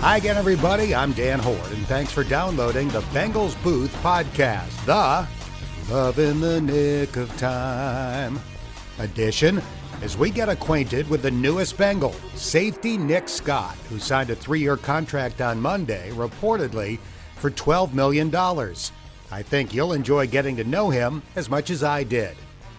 Hi again, everybody. I'm Dan Hoard, and thanks for downloading the Bengals Booth podcast, the Love in the Nick of Time edition, as we get acquainted with the newest Bengal, safety Nick Scott, who signed a three year contract on Monday, reportedly for $12 million. I think you'll enjoy getting to know him as much as I did.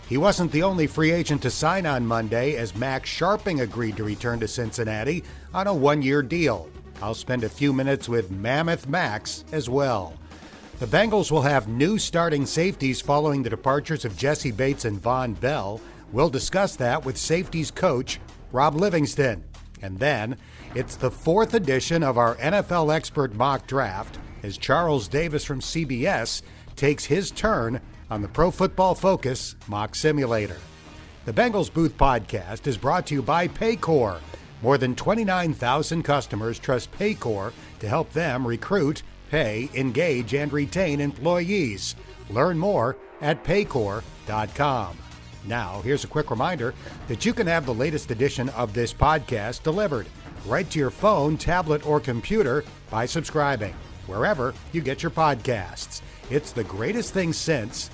He wasn't the only free agent to sign on Monday, as Max Scharping agreed to return to Cincinnati on a one year deal. I'll spend a few minutes with Mammoth Max as well. The Bengals will have new starting safeties following the departures of Jessie Bates and Vonn Bell. We'll discuss that with safeties coach Rob Livingston. And then it's the fourth edition of our NFL expert mock draft as Charles Davis from CBS takes his turn on the Pro Football Focus mock simulator. The Bengals Booth podcast is brought to you by Paycor. More than 29,000 customers trust Paycor to help them recruit, pay, engage, and retain employees. Learn more at paycor.com. Now, here's a quick reminder that you can have the latest edition of this podcast delivered right to your phone, tablet, or computer by subscribing wherever you get your podcasts. It's the greatest thing since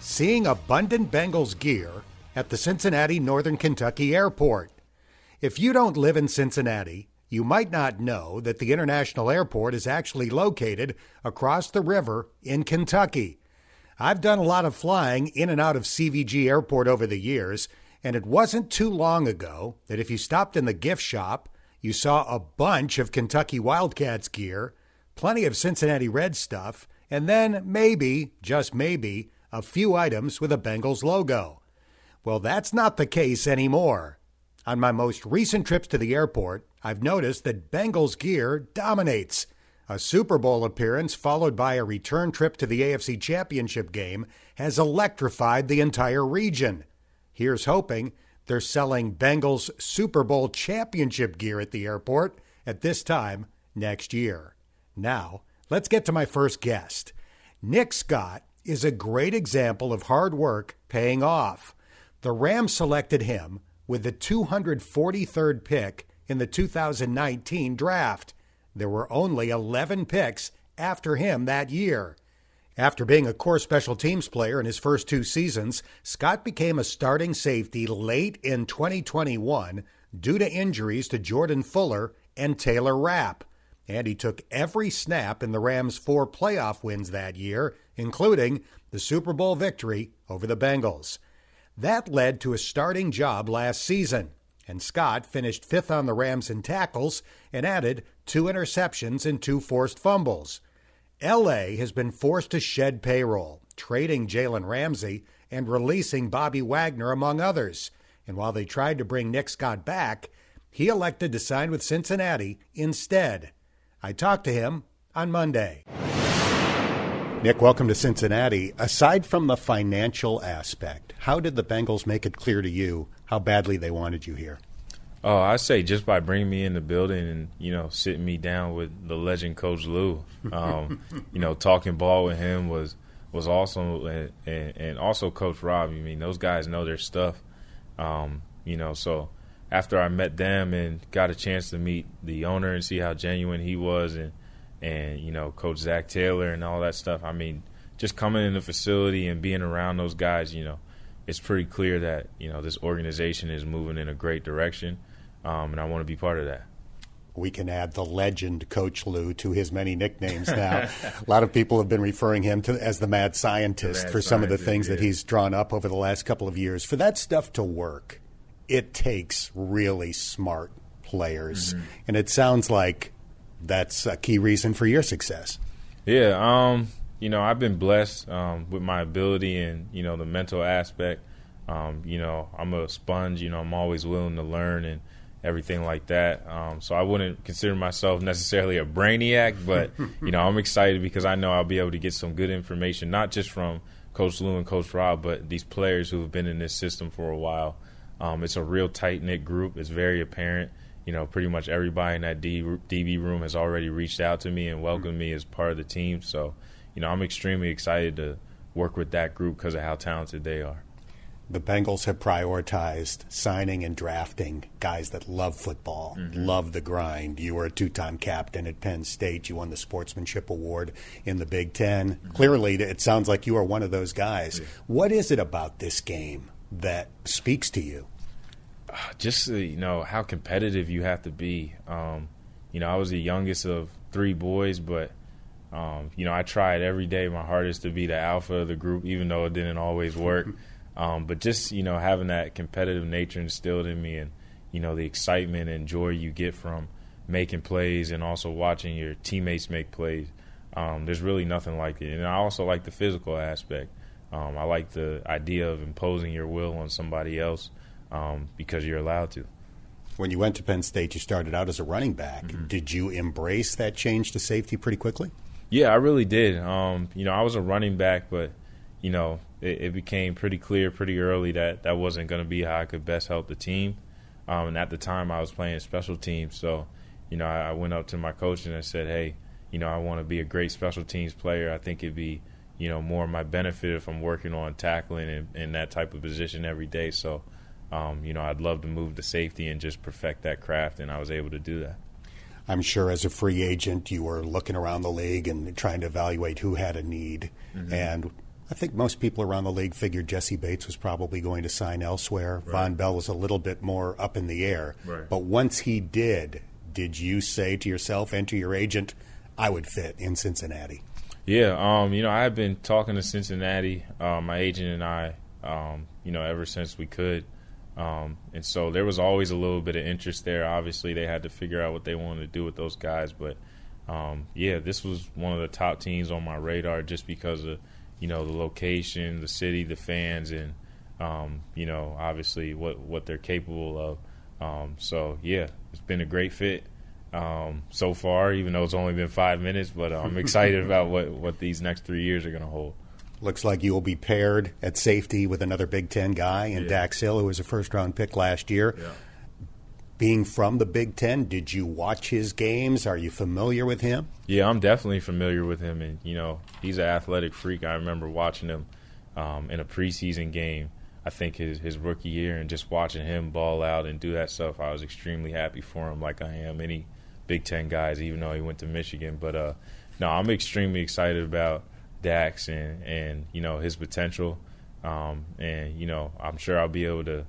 seeing abundant Bengals gear at the Cincinnati Northern Kentucky Airport. If you don't live in Cincinnati, you might not know that the International Airport is actually located across the river in Kentucky. I've done a lot of flying in and out of CVG Airport over the years, and it wasn't too long ago that if you stopped in the gift shop, you saw a bunch of Kentucky Wildcats gear, plenty of Cincinnati Red stuff, and then maybe, just maybe, a few items with a Bengals logo. Well, that's not the case anymore. On my most recent trips to the airport, I've noticed that Bengals gear dominates. A Super Bowl appearance followed by a return trip to the AFC Championship game has electrified the entire region. Here's hoping they're selling Bengals Super Bowl championship gear at the airport at this time next year. Now, let's get to my first guest. Nick Scott is a great example of hard work paying off. The Rams selected him with the 243rd pick in the 2019 draft. There were only 11 picks after him that year. After being a core special teams player in his first two seasons, Scott became a starting safety late in 2021 due to injuries to Jordan Fuller and Taylor Rapp. And he took every snap in the Rams' four playoff wins that year, including the Super Bowl victory over the Bengals. That led to a starting job last season, and Scott finished fifth on the Rams in tackles and added two interceptions and two forced fumbles. LA has been forced to shed payroll, trading Jalen Ramsey and releasing Bobby Wagner, among others. And while they tried to bring Nick Scott back, he elected to sign with Cincinnati instead. I talked to him on Monday. Nick, welcome to Cincinnati. Aside from the financial aspect, how did the Bengals make it clear to you how badly they wanted you here? Oh, I say just by bringing me in the building and you know sitting me down with the legend Coach Lou, um, you know talking ball with him was was awesome, and, and, and, also Coach Rob. I mean, those guys know their stuff, um, you know. So after I met them and got a chance to meet the owner and see how genuine he was, and and you know Coach Zac Taylor and all that stuff. I mean, just coming in the facility and being around those guys, you know, it's pretty clear that you know this organization is moving in a great direction, um, and I want to be part of that. We can add the legend Coach Lou to his many nicknames now. a lot of people have been referring him to as the mad scientist the mad for some of the things yeah. that he's drawn up over the last couple of years. For that stuff to work, it takes really smart players, mm-hmm. and it sounds like that's a key reason for your success. Yeah, um, you know, I've been blessed um, with my ability and you know the mental aspect. Um, you know, I'm a sponge. You know, I'm always willing to learn and everything like that. Um, so I wouldn't consider myself necessarily a brainiac, but you know, I'm excited because I know I'll be able to get some good information, not just from Coach Lou and Coach Rob, but these players who have been in this system for a while. Um, it's a real tight knit group. It's very apparent you know, pretty much everybody in that D, DB room has already reached out to me and welcomed mm-hmm. me as part of the team. So, you know, I'm extremely excited to work with that group because of how talented they are. the Bengals have prioritized signing and drafting guys that love football, mm-hmm. love the grind. You were a two time captain at Penn State. You won the Sportsmanship Award in the Big 10 mm-hmm. Clearly, it sounds like you are one of those guys. Yeah. What is it about this game that speaks to you? Just, you know, how competitive you have to be. Um, you know, I was the youngest of three boys, but. Um, you know, I tried every day my hardest to be the alpha of the group, even though it didn't always work. Um, but just you know having that competitive nature instilled in me, and you know the excitement and joy you get from making plays, and also watching your teammates make plays. Um, there's really nothing like it. And I also like the physical aspect. Um, I like the idea of imposing your will on somebody else um, because you're allowed to. When you went to Penn State, you started out as a running back. Mm-hmm. Did you embrace that change to safety pretty quickly? Yeah, I really did. Um, you know, I was a running back, but you know, it, it became pretty clear pretty early that that wasn't going to be how I could best help the team. Um, and at the time, I was playing special teams, so you know, I, I went up to my coach and I said, "Hey, you know, I want to be a great special teams player. I think it'd be, you know, more of my benefit if I'm working on tackling and, in that type of position every day. So, um, you know, I'd love to move to safety and just perfect that craft, and I was able to do that. I'm sure as a free agent, you were looking around the league and trying to evaluate who had a need. Mm-hmm. And I think most people around the league figured Jessie Bates was probably going to sign elsewhere. Right. Vonn Bell was a little bit more up in the air. Right. But once he did, did you say to yourself and to your agent, I would fit in Cincinnati? Yeah, um, you know, I have been talking to Cincinnati, uh, my agent and I, um, you know, ever since we could. Um, and so there was always a little bit of interest there. Obviously, they had to figure out what they wanted to do with those guys. But um, yeah, this was one of the top teams on my radar just because of you know the location, the city, the fans, and um, you know obviously what what they're capable of. Um, so yeah, it's been a great fit um, so far, even though it's only been five minutes. But I'm excited about what what these next three years are going to hold. Looks like you will be paired at safety with another Big Ten guy, and yeah. Dax Hill, who was a first round pick last year. Yeah. Being from the Big Ten, did you watch his games? Are you familiar with him? Yeah, I'm definitely familiar with him, and you know he's an athletic freak. I remember watching him um, in a preseason game. I think his his rookie year, and just watching him ball out and do that stuff, I was extremely happy for him, like I am any Big Ten guys, even though he went to Michigan. But uh, no, I'm extremely excited about Dax and and you know his potential, um, and you know I'm sure I'll be able to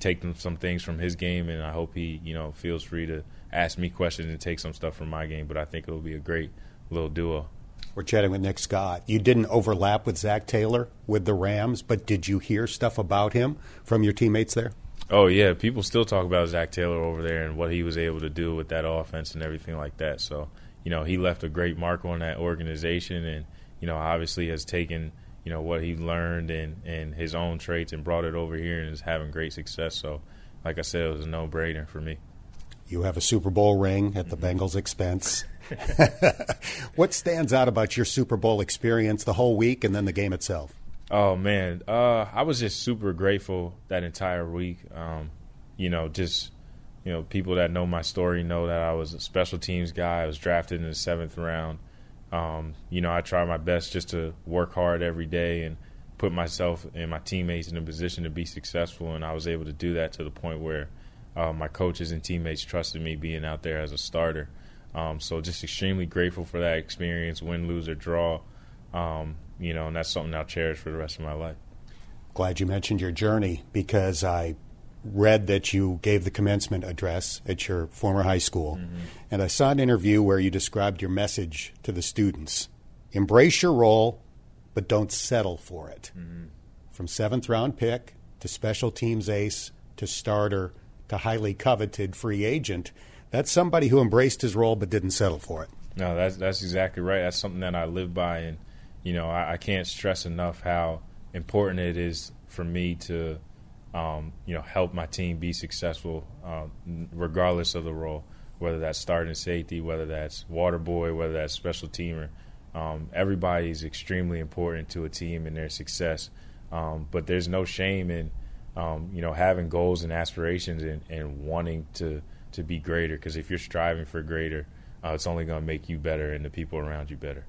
take some things from his game, and I hope he, you know, feels free to ask me questions and take some stuff from my game. But I think it'll be a great little duo. We're chatting with Nick Scott. You didn't overlap with Zac Taylor with the Rams, but did you hear stuff about him from your teammates there? Oh yeah, people still talk about Zac Taylor over there and what he was able to do with that offense and everything like that. So, you know, he left a great mark on that organization, and you know, obviously has taken you know what he learned and and his own traits and brought it over here and is having great success. So, like I said, it was a no brainer for me. You have a Super Bowl ring at the mm-hmm. Bengals' expense. what stands out about your Super Bowl experience the whole week and then the game itself? Oh man, uh, I was just super grateful that entire week. Um, you know, just you know, people that know my story know that I was a special teams guy. I was drafted in the seventh round. Um, you know, I try my best just to work hard every day and put myself and my teammates in a position to be successful, and I was able to do that to the point where uh, my coaches and teammates trusted me being out there as a starter. Um, so just extremely grateful for that experience, win, lose, or draw. Um, you know, and that's something I'll cherish for the rest of my life. Glad you mentioned your journey because I read that you gave the commencement address at your former high school, mm-hmm. and I saw an interview where you described your message to the students embrace your role, but don't settle for it. Mm-hmm. From seventh round pick to special teams ace to starter to highly coveted free agent, that's somebody who embraced his role but didn't settle for it. No, that's that's exactly right. That's something that I live by, and you know, I, I can't stress enough how important it is for me to, um, you know, help my team be successful, um, regardless of the role, whether that's starting safety, whether that's water boy, whether that's special teamer. Um, everybody is extremely important to a team and their success. Um, but there's no shame in, um, you know, having goals and aspirations and, and wanting to to be greater. Because if you're striving for greater, uh, it's only going to make you better and the people around you better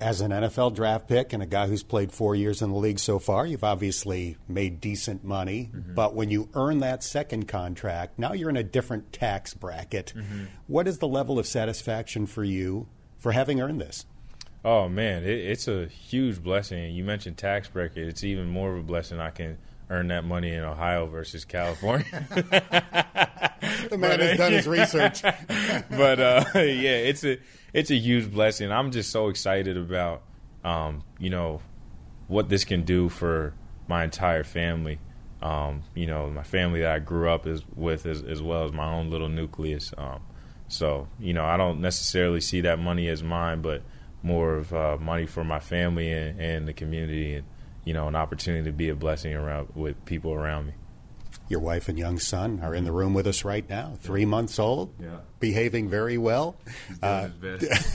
As an NFL draft pick and a guy who's played four years in the league so far, you've obviously made decent money. Mm-hmm. But when you earn that second contract, now you're in a different tax bracket. Mm-hmm. What is the level of satisfaction for you for having earned this? Oh man, it, it's a huge blessing. You mentioned tax bracket; it's even more of a blessing. I can earn that money in Ohio versus California. the man but, has done his research. but uh, yeah, it's a it's a huge blessing. I'm just so excited about um, you know what this can do for my entire family. Um, you know, my family that I grew up is, with, as, as well as my own little nucleus. Um, so, you know, I don't necessarily see that money as mine, but more of uh, money for my family and, and, the community, and you know, an opportunity to be a blessing around with people around me. Your wife and young son are in the room with us right now, three months old, yeah. behaving very well. Uh,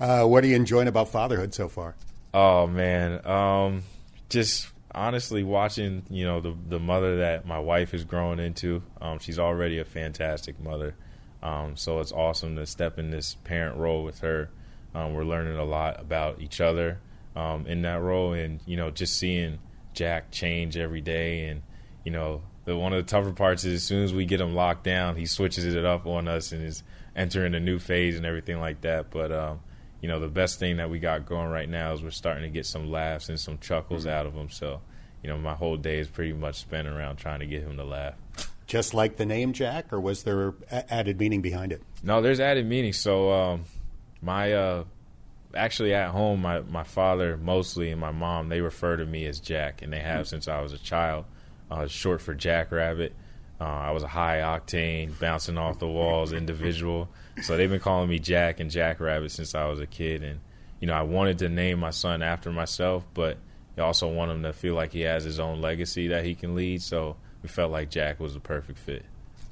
uh, what are you enjoying about fatherhood so far? Oh man, um, just honestly watching you know the the mother that my wife is growing into. Um, she's already a fantastic mother, um, so it's awesome to step in this parent role with her um, we're learning a lot about each other um, in that role, and you know, just seeing Jack change every day, and you know, the one of the tougher parts is as soon as we get him locked down, he switches it up on us and is entering a new phase and everything like that. But um, you know, the best thing that we got going right now is we're starting to get some laughs and some chuckles mm-hmm. out of him. So, you know, my whole day is pretty much spent around trying to get him to laugh. Just like the name Jack, or was there added meaning behind it? No, there's added meaning. So, um, my uh, actually at home, my my father mostly and my mom they refer to me as Jack, and they have since I was a child. Uh, short for Jack Rabbit. Uh, I was a high octane, bouncing off the walls individual. So they've been calling me Jack and Jack Rabbit since I was a kid. And you know, I wanted to name my son after myself, but I also want him to feel like he has his own legacy that he can lead. So we felt like Jack was the perfect fit.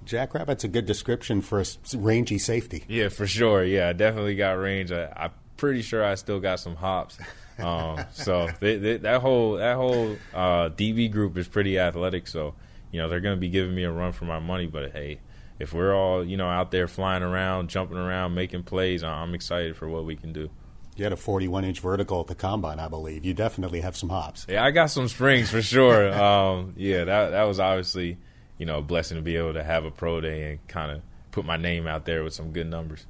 Jackrabbit's a good description for a rangy safety. Yeah, for sure. Yeah, I definitely got range. I, am pretty sure I still got some hops. Um, so they, they, that whole that whole uh, DB group is pretty athletic. So you know they're going to be giving me a run for my money. But hey, if we're all you know out there flying around, jumping around, making plays, I'm excited for what we can do. You had a 41 inch vertical at the combine, I believe. You definitely have some hops. Yeah, I got some springs for sure. um, yeah, that that was obviously you know, a blessing to be able to have a pro day and kind of put my name out there with some good numbers.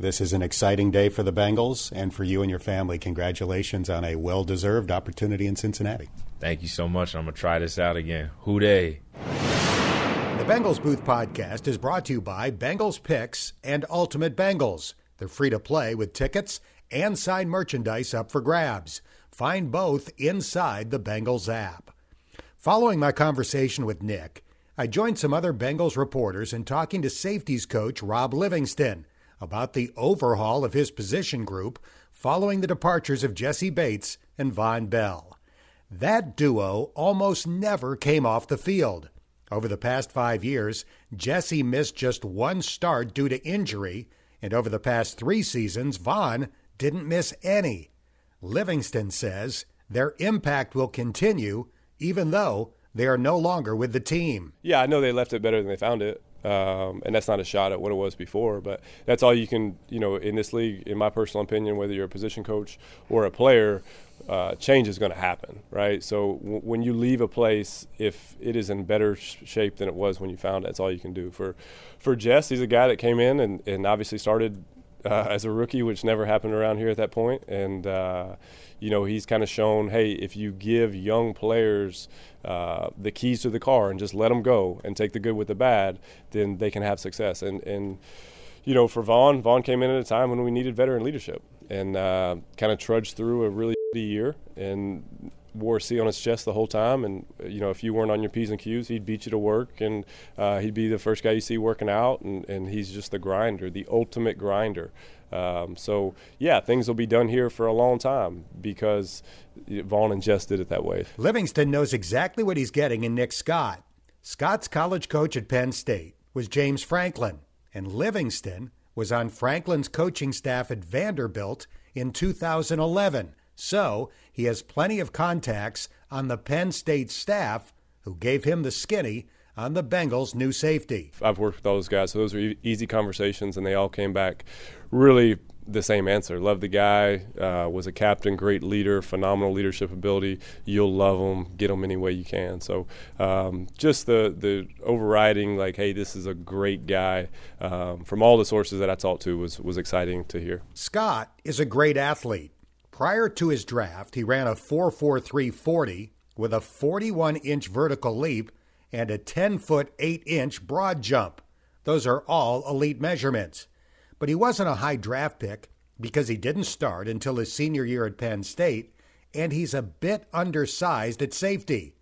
This is an exciting day for the Bengals and for you and your family. Congratulations on a well deserved opportunity in Cincinnati. Thank you so much. I'm going to try this out again. Who Dey? The Bengals Booth podcast is brought to you by Bengals Picks and Ultimate Bengals. They're free to play with tickets and signed merchandise up for grabs. Find both inside the Bengals app. Following my conversation with Nick, I joined some other Bengals reporters in talking to safeties coach Rob Livingston about the overhaul of his position group following the departures of Jessie Bates and Vonn Bell. That duo almost never came off the field. Over the past five years, Jessie missed just one start due to injury, and over the past three seasons, Vonn didn't miss any. Livingston says their impact will continue even though they are no longer with the team. Yeah, I know they left it better than they found it. Um, and that's not a shot at what it was before, but that's all you can, you know, in this league, in my personal opinion, whether you're a position coach or a player, uh, change is going to happen, right? So w- when you leave a place, if it is in better sh- shape than it was when you found it, that's all you can do. For for Jess, he's a guy that came in and, and obviously started uh, as a rookie, which never happened around here at that point, and uh, you know, he's kind of shown, hey, if you give young players uh, the keys to the car and just let them go and take the good with the bad, then they can have success. And and you know, for Vonn, Vonn came in at a time when we needed veteran leadership and uh, kind of trudged through a really year and wore a C on his chest the whole time. And you know, if you weren't on your p's and q's, he'd beat you to work, and uh, he'd be the first guy you see working out. And, and he's just the grinder, the ultimate grinder. Um, so yeah, things will be done here for a long time because Vonn and Jess did it that way. Livingston knows exactly what he's getting in Nick Scott. Scott's college coach at Penn State was James Franklin, and Livingston was on Franklin's coaching staff at Vanderbilt in 2011. So he has plenty of contacts on the Penn State staff who gave him the skinny on the Bengals' new safety. I've worked with those guys, so those were easy conversations, and they all came back really the same answer. Love the guy. Uh, was a captain, great leader, phenomenal leadership ability. You'll love him. Get him any way you can. So um, just the the overriding like, hey, this is a great guy. Um, from all the sources that I talked to was was exciting to hear. Scott is a great athlete. Prior to his draft, he ran a 4.4340 with a 41 inch vertical leap and a 10 foot 8 inch broad jump. Those are all elite measurements. But he wasn't a high draft pick because he didn't start until his senior year at Penn State, and he's a bit undersized at safety.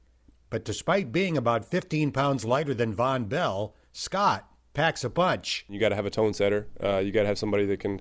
But despite being about 15 pounds lighter than Vonn Bell, Scott packs a punch. You got to have a tone setter. Uh, you got to have somebody that can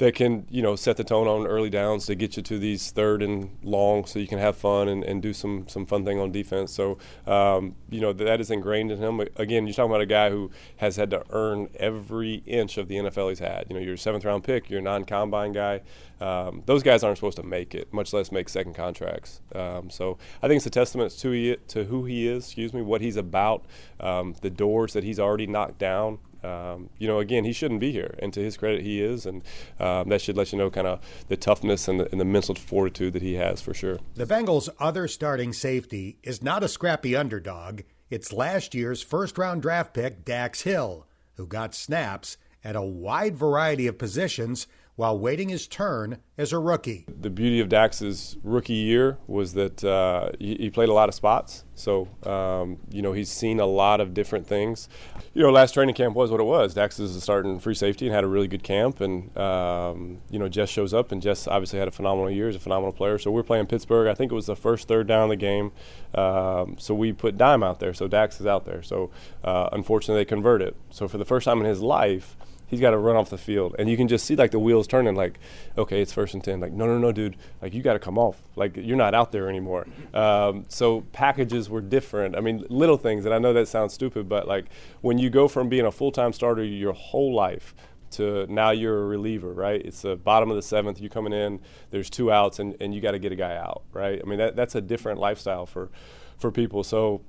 that can you know set the tone on early downs to get you to these third and long so you can have fun and, and do some some fun thing on defense. So um, you know that is ingrained in him. Again you're talking about a guy who has had to earn every inch of the NFL he's had. You know you're a seventh round pick you're a non-combine guy. Um, those guys aren't supposed to make it much less make second contracts. Um, so I think it's a testament to, he, to who he is excuse me what he's about um, the doors that he's already knocked down um, you know, again, he shouldn't be here. And to his credit, he is. And um, that should let you know kind of the toughness and the, and the, mental fortitude that he has for sure. The Bengals' other starting safety is not a scrappy underdog. It's last year's first round draft pick, Dax Hill, who got snaps at a wide variety of positions while waiting his turn as a rookie. The beauty of Dax's rookie year was that uh, he, he, played a lot of spots. So, um, you know, he's seen a lot of different things. You know, last training camp was what it was. Dax is a starting free safety and had a really good camp. And, um, you know, Jess shows up, and Jess obviously had a phenomenal year. He's a phenomenal player. So we're playing Pittsburgh. I think it was the first third down of the game. Um, so we put Dime out there. So Dax is out there. So uh, unfortunately, they converted. So for the first time in his life, he's got to run off the field, and you can just see like the wheels turning. Like, okay, it's first and ten. Like, no, no, no, dude. Like, you got to come off. Like, you're not out there anymore. Um, so packages were different. I mean, little things, and I know that sounds stupid, but like when you go from being a full-time starter your whole life to now you're a reliever, right? It's the bottom of the seventh. You're coming in. There's two outs, and, and you got to get a guy out, right? I mean, that, that's a different lifestyle for for people. So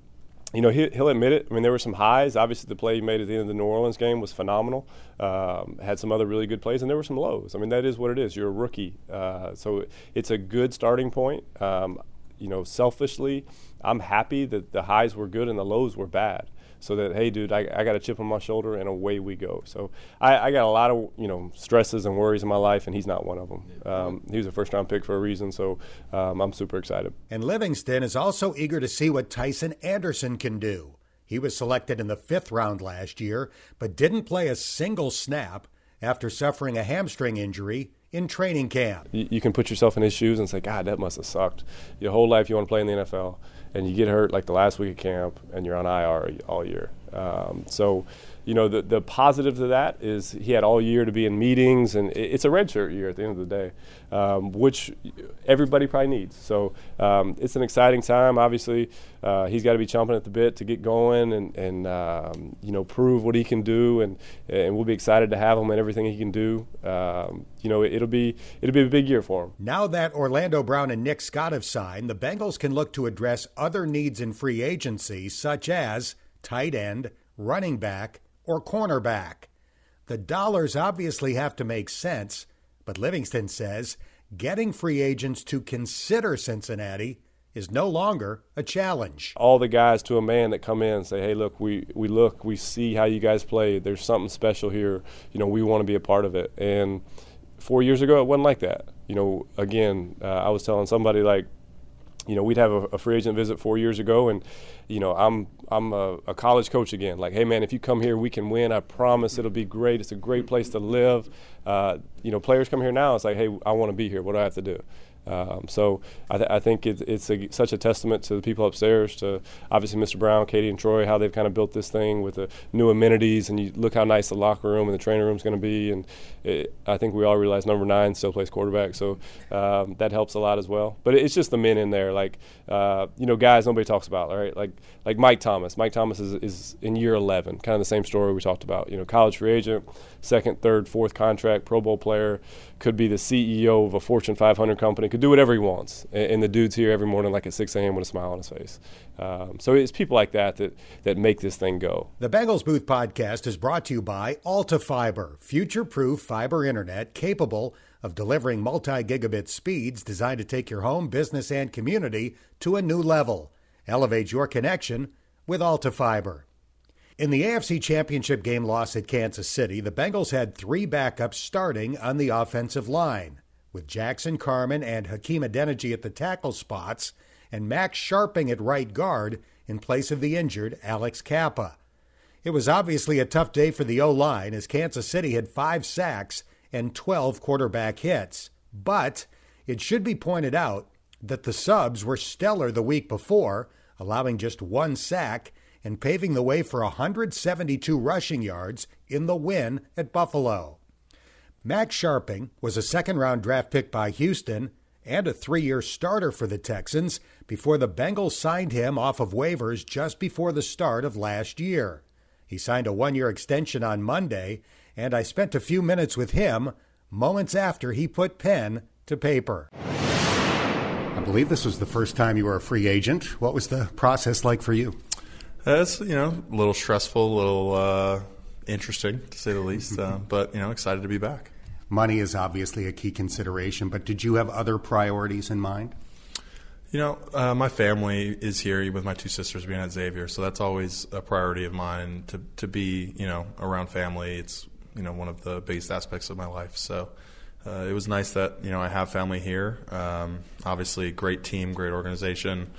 you know, he, will admit it. I mean, there were some highs. Obviously, the play he made at the end of the New Orleans game was phenomenal. Um, had some other really good plays, and there were some lows. I mean, that is what it is. You're a rookie, uh, so it's a good starting point. Um, you know, selfishly, I'm happy that the highs were good and the lows were bad so that hey dude I, I got a chip on my shoulder and away we go. So I, I, got a lot of you know stresses and worries in my life and he's not one of them. Um, he was a first round pick for a reason so um, i'm super excited. And livingston is also eager to see what Tycen anderson can do. He was selected in the fifth round last year but didn't play a single snap after suffering a hamstring injury in training camp. You, you, can put yourself in his shoes and say, God, that must have sucked. Your whole life you want to play in the NFL and you get hurt like the last week of camp and you're on IR all year. Um, so, you know, the, the positive to that is he had all year to be in meetings, and it's a redshirt year at the end of the day, um, which everybody probably needs. So um, it's an exciting time. Obviously, uh, he's got to be chomping at the bit to get going and, and um, you know, prove what he can do, and, and we'll be excited to have him and everything he can do. Um, you know, it, will be it'll be a big year for him. Now that Orlando Brown and Nick Scott have signed, the Bengals can look to address other needs in free agency, such as tight end, running back, or cornerback. The dollars obviously have to make sense, but Livingston says getting free agents to consider Cincinnati is no longer a challenge. All the guys to a man that come in and say, "Hey, look, we we look, we see how you guys play. There's something special here. You know, we want to be a part of it." And four years ago, it wasn't like that. You know, again, uh, I was telling somebody like you know, we'd have a, a, free agent visit four years ago, and you know, I'm I'm a, a, college coach again. Like, hey man, if you come here, we can win. I promise it'll be great. It's a great place to live. Uh, you know, players come here now. It's like, hey, I want to be here. What do I have to do? Um, so I, th- I, think it, it's a, such a testament to the people upstairs, to obviously Mr. Brown, Katie, and Troy, how they've kind of built this thing with the new amenities, and you look how nice the locker room and the training room is going to be. And it, I think we all realize number nine still plays quarterback, so um, that helps a lot as well. But it's just the men in there, like uh, you know, guys nobody talks about, right? Like like Mike Thomas. Mike Thomas is, is in year 11, kind of the same story we talked about. You know, college free agent, second, third, fourth contract, Pro Bowl player could be the CEO of a Fortune 500 company, could do whatever he wants. And, and the dude's here every morning like at 6 a.m. with a smile on his face. Um, so it's people like that, that that make this thing go. The Bengals Booth podcast is brought to you by Alta Fiber, future proof fiber internet capable of delivering multi gigabit speeds designed to take your home, business, and community to a new level. Elevate your connection with Alta Fiber. In the AFC Championship game loss at Kansas City, the Bengals had three backups starting on the offensive line, with Jackson Carman and Hakeem Adeniji at the tackle spots and Max Scharping at right guard in place of the injured Alex Cappa. It was obviously a tough day for the O line as Kansas City had five sacks and 12 quarterback hits. But it should be pointed out that the subs were stellar the week before, allowing just one sack and paving the way for 172 rushing yards in the win at Buffalo. Max Scharping was a second round draft pick by Houston and a three year starter for the Texans before the Bengals signed him off of waivers just before the start of last year. He signed a one year extension on Monday, and I spent a few minutes with him moments after he put pen to paper. I believe this was the first time you were a free agent. What was the process like for you? It's you know a little stressful, a little uh, interesting to say the least, uh, but you know excited to be back. Money is obviously a key consideration, but did you have other priorities in mind? You know, uh, my family is here with my two sisters being at Xavier, so that's always a priority of mine to to be you know around family. It's you know one of the biggest aspects of my life. So uh, it was nice that you know I have family here. Um, obviously, great team, great organization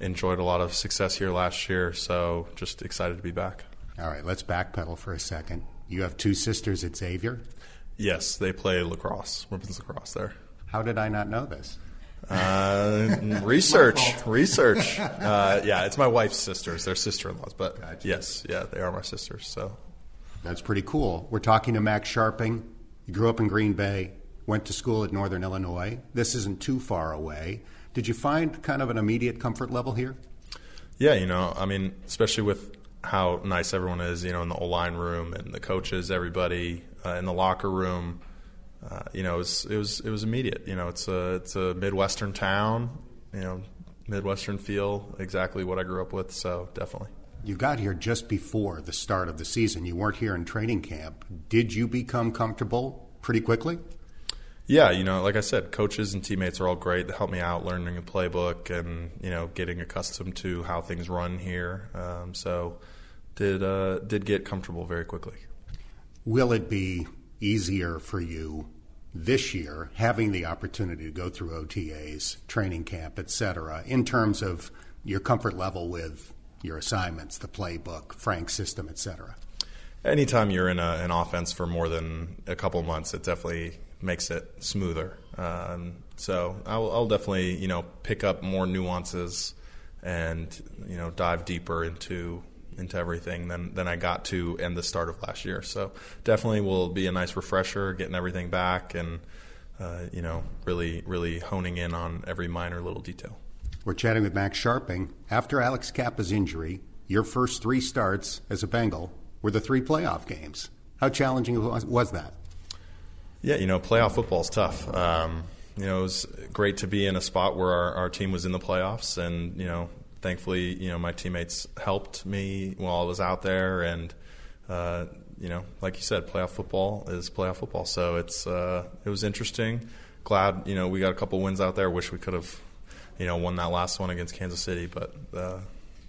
enjoyed a lot of success here last year, so just excited to be back. All right, let's backpedal for a second. You have two sisters at Xavier? Yes, they play lacrosse, women's lacrosse there. How did I not know this? Uh, research, research. Uh, yeah, it's my wife's sisters. They're sister-in-laws, but gotcha. yes, yeah, they are my sisters. So that's pretty cool. We're talking to Max Scharping. You grew up in Green Bay, went to school at Northern Illinois. This isn't too far away. Did you find kind of an immediate comfort level here? Yeah, you know, I mean, especially with how nice everyone is, you know, in the O line room and the coaches, everybody uh, in the locker room. Uh, you know, it was it was it was immediate. You know, it's a it's a midwestern town. You know, midwestern feel, exactly what I grew up with. So definitely. You got here just before the start of the season. You weren't here in training camp. Did you become comfortable pretty quickly? Yeah, you know, like I said, coaches and teammates are all great. They help me out learning a playbook and you know getting accustomed to how things run here. Um, so did uh, did get comfortable very quickly. Will it be easier for you this year having the opportunity to go through OTAs, training camp, etc., in terms of your comfort level with your assignments, the playbook, Frank's system, etc.? Anytime you're in a, an offense for more than a couple months, it definitely makes it smoother. Um, so I'll, I'll, definitely you know pick up more nuances and you know dive deeper into into everything than than I got to in the start of last year. So definitely will be a nice refresher, getting everything back and uh, you know really really honing in on every minor little detail. We're chatting with Max Scharping after Alex Cappa's injury. Your first three starts as a Bengal were the three playoff games. How challenging was that? Yeah, you know, playoff football is tough. Um, you know, it was great to be in a spot where our, our team was in the playoffs, and you know, thankfully, you know, my teammates helped me while I was out there, and uh, you know, like you said, playoff football is playoff football. So it's uh, it was interesting. Glad you know we got a couple wins out there. Wish we could have you know won that last one against Kansas City, but uh,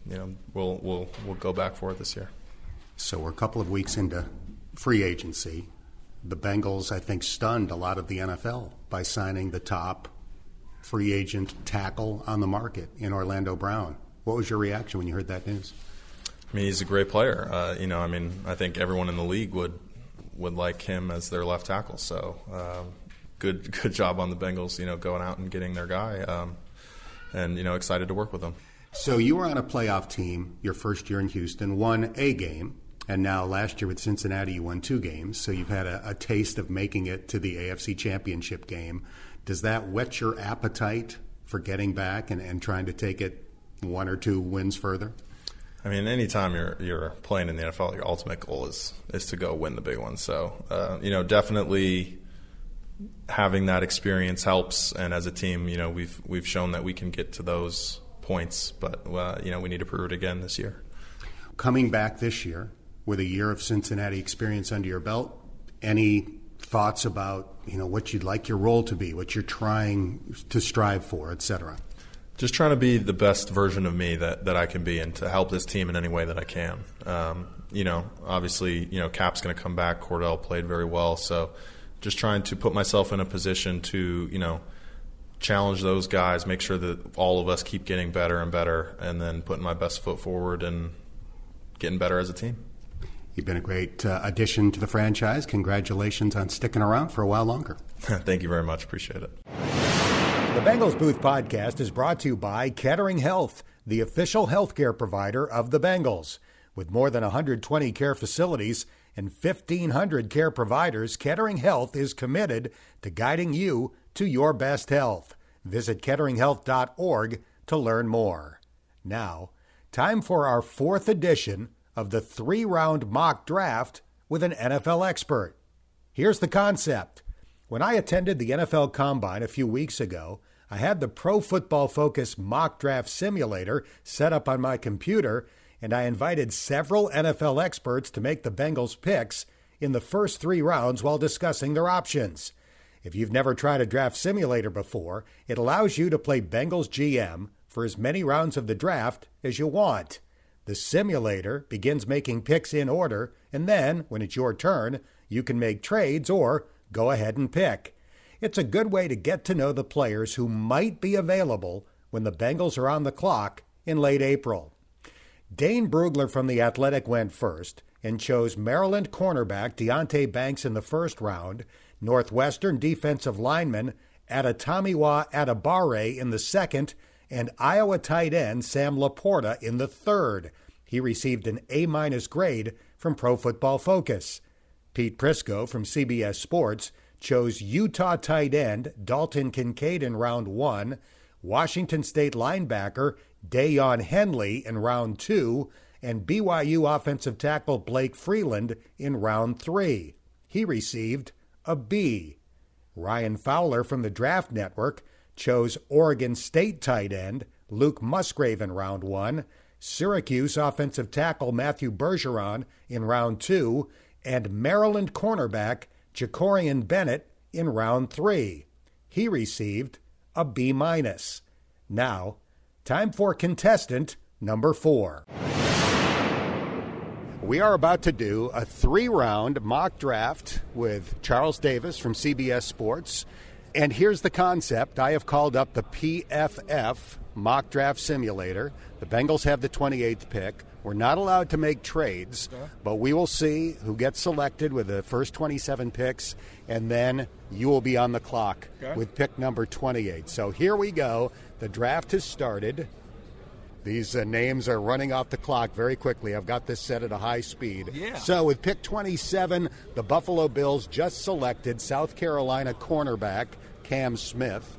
you know we'll we'll we'll go back for it this year. So we're a couple of weeks into free agency the Bengals, I think, stunned a lot of the NFL by signing the top free agent tackle on the market in Orlando Brown. What was your reaction when you heard that news? I mean, he's a great player. Uh, you know, I mean, I think everyone in the league would would like him as their left tackle. So, um, good good job on the Bengals. You know, going out and getting their guy, um, and you know, excited to work with him. So you were on a playoff team your first year in Houston, won a game, and now last year with Cincinnati, you won two games. So you've had a, a taste of making it to the AFC Championship game. Does that whet your appetite for getting back and, and trying to take it one or two wins further? I mean, anytime you're you're playing in the NFL, your ultimate goal is is to go win the big one. So, uh, you know, definitely having that experience helps, and as a team, you know, we've we've shown that we can get to those points, but uh, you know, we need to prove it again this year. Coming back this year with a year of Cincinnati experience under your belt, any thoughts about you know what you'd like your role to be, what you're trying to strive for, et cetera? Just trying to be the best version of me that, that I can be, and to help this team in any way that I can. Um, you know, obviously, you know, Cap's going to come back. Cordell played very well, so just trying to put myself in a position to, you know, challenge those guys, make sure that all of us keep getting better and better, and then putting my best foot forward and getting better as a team. You've been a great uh, addition to the franchise. Congratulations on sticking around for a while longer. Thank you very much. Appreciate it. The Bengals Booth podcast is brought to you by Kettering Health, the official healthcare provider of the Bengals. With more than 120 care facilities and 1,500 care providers, Kettering Health is committed to guiding you to your best health. Visit ketteringhealth.org to learn more. Now, time for our fourth edition of the three round mock draft with an NFL expert. Here's the concept. When I attended the NFL Combine a few weeks ago, I had the Pro Football Focus mock draft simulator set up on my computer, and I invited several NFL experts to make the Bengals picks in the first three rounds while discussing their options. If you've never tried a draft simulator before, it allows you to play Bengals GM for as many rounds of the draft as you want. The simulator begins making picks in order, and then, when it's your turn, you can make trades or go ahead and pick. It's a good way to get to know the players who might be available when the Bengals are on the clock in late April. Dane Brugler from The Athletic went first and chose Maryland cornerback Deonte Banks in the first round, Northwestern defensive lineman Adetomiwa Adebawore in the second, and Iowa tight end Sam LaPorta in the third. He received an A minus grade from Pro Football Focus. Pete Prisco from CBS Sports chose Utah tight end Dalton Kincaid in round one, Washington State linebacker Daiyan Henley in round two, and BYU offensive tackle Blake Freeland in round three. He received a B. Ryan Fowler from the Draft Network chose Oregon State tight end Luke Musgrave in round one, Syracuse offensive tackle Matthew Bergeron in round two, and Maryland cornerback Jakorian Bennett in round three. He received a B minus. Now, time for contestant number four. We are about to do a three round mock draft with Charles Davis from CBS Sports. And here's the concept I have called up the PFF mock draft simulator. The Bengals have the 28th pick. We're not allowed to make trades, but we will see who gets selected with the first 27 picks, and then you will be on the clock okay. with pick number 28. So here we go. The draft has started. These uh, names are running off the clock very quickly. I've got this set at a high speed. Yeah. So with pick 27, the Buffalo Bills just selected South Carolina cornerback Cam Smith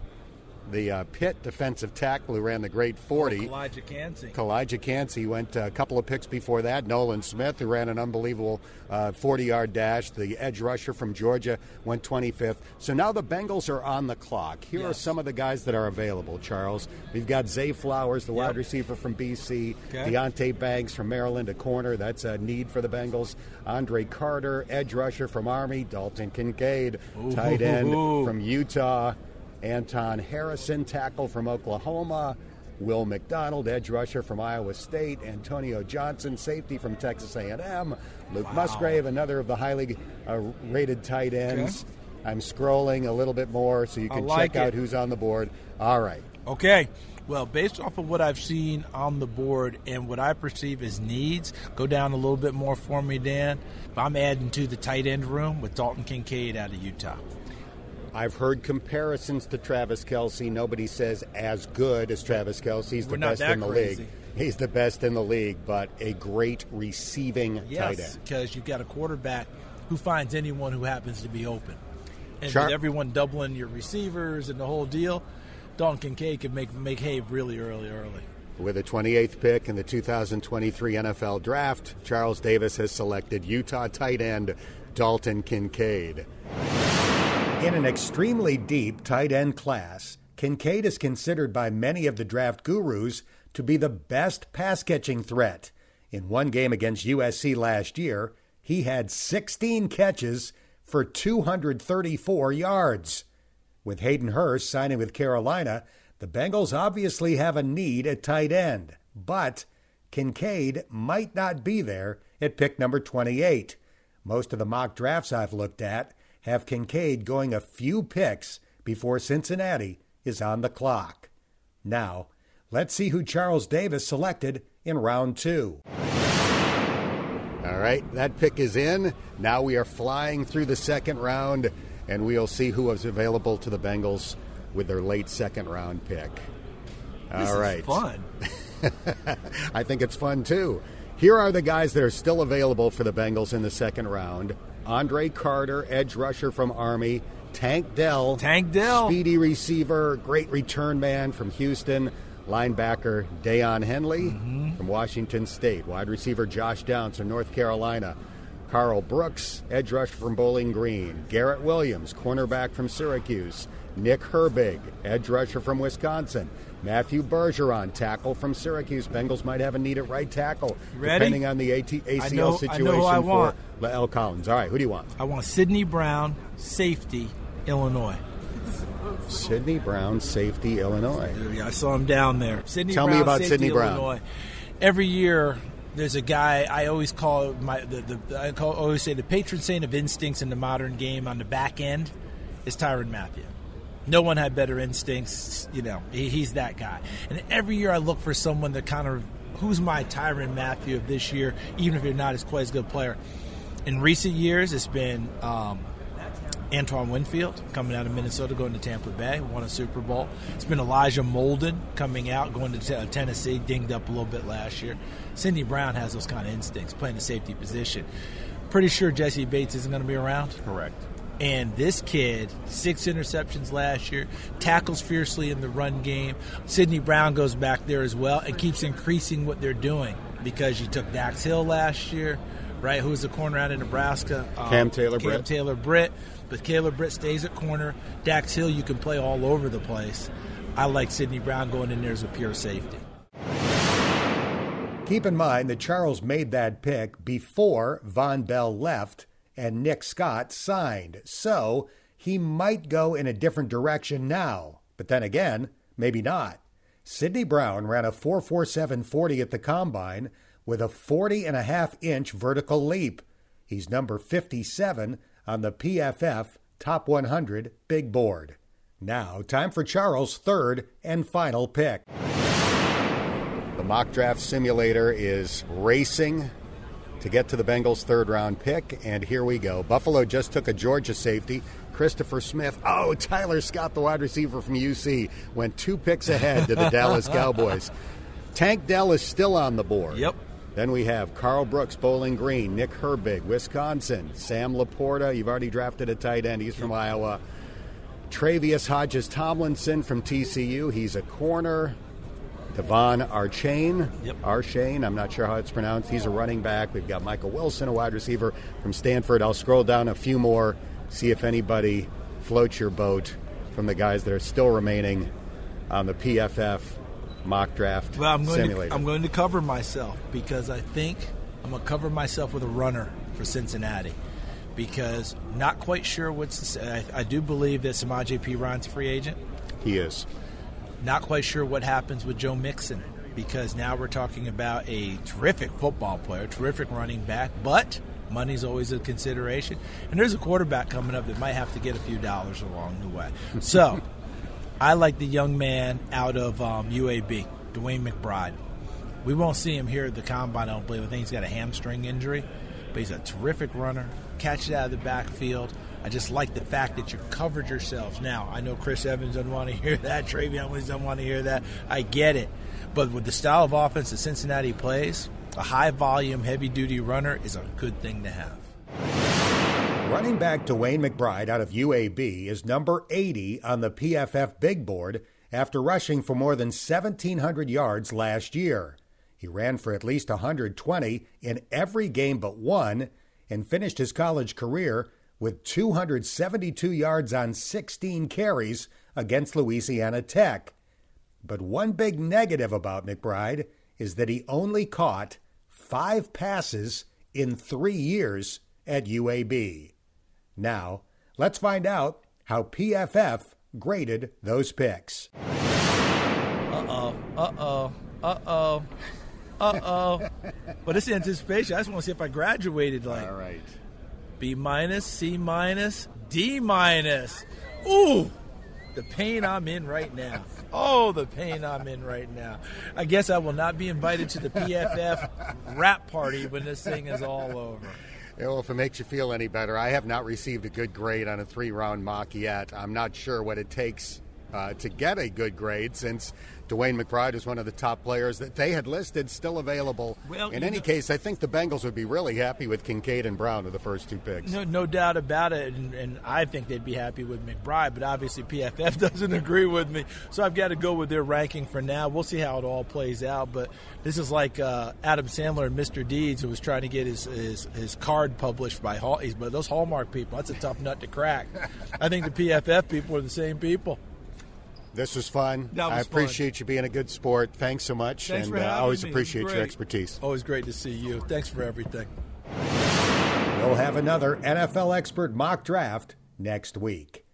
the uh, Pitt defensive tackle who ran the great 40. Oh, Calijah Kancey. Calijah Kancey went uh, a couple of picks before that. Nolan Smith, who ran an unbelievable 40 uh, yard dash. The edge rusher from Georgia went 25th. So now the Bengals are on the clock. Here yes. are some of the guys that are available, Charles. We've got Zay Flowers, the yep. wide receiver from BC. Okay. Deonte Banks from Maryland, a corner. That's a need for the Bengals. Andre Carter, edge rusher from Army. Dalton Kincaid, Ooh. tight end from Utah. Anton Harrison, tackle from Oklahoma. Will McDonald, edge rusher from Iowa State. Antonio Johnson, safety from Texas A&M. Luke wow. Musgrave, another of the highly uh, rated tight ends. Okay. I'm scrolling a little bit more so you can like check it. out who's on the board. All right. Okay. Well, based off of what I've seen on the board and what I perceive as needs, go down a little bit more for me, Dan. I'm adding to the tight end room with Dalton Kincaid out of Utah. I've heard comparisons to Travis Kelce. Nobody says as good as Travis Kelce. He's the best in the crazy. league. He's the best in the league, but a great receiving yes, tight end. because you've got a quarterback who finds anyone who happens to be open. And Char- with everyone doubling your receivers and the whole deal, Dalton Kincaid could make make hay really early, early. With a 28th pick in the 2023 NFL Draft, Charles Davis has selected Utah tight end Dalton Kincaid. In an extremely deep tight end class, Kincaid is considered by many of the draft gurus to be the best pass catching threat. In one game against USC last year, he had 16 catches for 234 yards. With Hayden Hurst signing with Carolina, the Bengals obviously have a need at tight end, but Kincaid might not be there at pick number 28. Most of the mock drafts I've looked at have Kincaid going a few picks before Cincinnati is on the clock. Now, let's see who Charles Davis selected in round two. All right, that pick is in. Now we are flying through the second round, and we'll see who is available to the Bengals with their late second round pick. This All right. fun. I think it's fun too. Here are the guys that are still available for the Bengals in the second round Andre Carter, edge rusher from Army, Tank Dell, Tank Dell. speedy receiver, great return man from Houston, linebacker Daiyan Henley Mm-hmm. from Washington State, wide receiver Josh Downs from North Carolina, Karl Brooks, edge rusher from Bowling Green, Garrett Williams, cornerback from Syracuse, Nick Herbig, edge rusher from Wisconsin, Matthew Bergeron, tackle from Syracuse. Bengals might have a need at right tackle, Ready? depending on the AT- ACL know- I know situation for want. L. Collins. All right, who do you want? I want Sydney Brown, safety, Illinois. Sydney Brown, safety, Illinois. I saw him down there. Sydney Tell me about safety, Sydney Brown. Illinois. Every year, there's a guy I always call my the, the I call, always say the patron saint of instincts in the modern game on the back end is Tyrann Mathieu. No one had better instincts. You know, he, he's that guy. And every year I look for someone that kind of who's my Tyrann Mathieu of this year, even if you're not as quite as good player. In recent years, it's been um, Antoine Winfield coming out of Minnesota, going to Tampa Bay, won a Super Bowl. It's been Elijah Molden coming out, going to t- Tennessee, dinged up a little bit last year. Sydney Brown has those kind of instincts, playing the safety position. Pretty sure Jessie Bates isn't going to be around. Correct. And this kid, six interceptions last year, tackles fiercely in the run game. Sydney Brown goes back there as well and keeps increasing what they're doing because you took Dax Hill last year, right? Who was the corner out of Nebraska? Um, Cam Taylor Cam Britt. Taylor Britt. But Taylor Britt stays at corner. Dax Hill, you can play all over the place. I like Sydney Brown going in there as a pure safety. Keep in mind that Charles made that pick before Vonn Bell left and Nick Scott signed, so he might go in a different direction now. But then again, maybe not. Sydney Brown ran a 44740 at the combine with a 40 and a half inch vertical leap. He's number 57 on the PFF Top 100 Big Board. Now, time for Charles' third and final pick. The mock draft simulator is racing to get to the Bengals' third round pick, and here we go. Buffalo just took a Georgia safety, Christopher Smith. Oh, Tyler Scott, the wide receiver from UC, went two picks ahead to the Dallas Cowboys. Tank Dell is still on the board. Yep. Then we have Karl Brooks, Bowling Green, Nick Herbig, Wisconsin, Sam LaPorta. You've already drafted a tight end. He's from Iowa. Tre'Vius Hodges Tomlinson from TCU. He's a corner. De'Von Achane. Yep. Archain, I'm not sure how it's pronounced. He's a running back. We've got Michael Wilson, a wide receiver from Stanford. I'll scroll down a few more, see if anybody floats your boat from the guys that are still remaining on the PFF mock draft Well, I'm going, simulator. to, I'm going to cover myself because I think I'm going to cover myself with a runner for Cincinnati because not quite sure what's. I, I do believe that Samaje Perine's a free agent. he is. Not quite sure what happens with Joe Mixon because now we're talking about a terrific football player, terrific running back, but money's always a consideration. And there's a quarterback coming up that might have to get a few dollars along the way. So I like the young man out of um, UAB, DeWayne McBride. We won't see him here at the combine, I don't believe. I think he's got a hamstring injury, but he's a terrific runner. Catch it out of the backfield. I just like the fact that you covered yourselves. Now, I know Chris Evans doesn't want to hear that. Trayveon Williams doesn't want to hear that. I get it. But with the style of offense that Cincinnati plays, a high volume, heavy duty runner is a good thing to have. Running back DeWayne McBride out of UAB is number 80 on the PFF big board after rushing for more than 1,700 yards last year. He ran for at least 120 in every game but one and finished his college career with 272 yards on 16 carries against Louisiana Tech. But one big negative about McBride is that he only caught five passes in three years at UAB. Now, let's find out how PFF graded those picks. Uh oh, uh oh, uh oh, uh oh. But it's anticipation. I just want to see if I graduated like All right. B minus, C minus, D minus. Ooh, the pain I'm in right now. Oh, the pain I'm in right now. I guess I will not be invited to the PFF wrap party when this thing is all over. Well, if it makes you feel any better, I have not received a good grade on a three round mock yet. I'm not sure what it takes uh, to get a good grade since DeWayne McBride is one of the top players that they had listed still available. Well, In any know- case, I think the Bengals would be really happy with Kincaid and Brown with the first two picks. No, no doubt about it, and, and I think they'd be happy with McBride, but obviously PFF doesn't agree with me, so I've got to go with their ranking for now. We'll see how it all plays out, but this is like uh, Adam Sandler and Mr. Deeds, who was trying to get his his, his card published by Hall. But those Hallmark people, that's a tough nut to crack. I think the PFF people are the same people. This was fun. Was I fun. appreciate you being a good sport. Thanks so much. Thanks and for uh, always me. appreciate your expertise. Always great to see you. Thanks for everything. We'll have another NFL expert mock draft next week.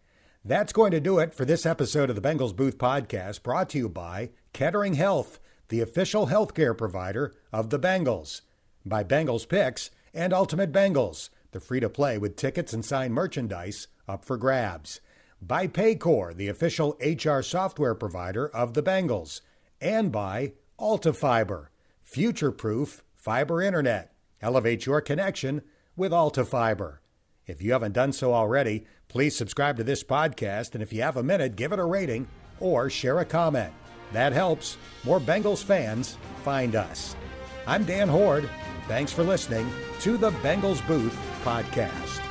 That's going to do it for this episode of the Bengals Booth Podcast, brought to you by Kettering Health, the official healthcare provider of the Bengals, by Bengals Picks and Ultimate Bengals, the free to play with tickets and signed merchandise up for grabs, by Paycor, the official HR software provider of the Bengals, and by AltaFiber, future proof fiber internet. Elevate your connection with AltaFiber. If you haven't done so already, please subscribe to this podcast, and if you have a minute, give it a rating or share a comment. That helps more Bengals fans find us. I'm Dan Hoard. Thanks for listening to the Bengals Booth Podcast.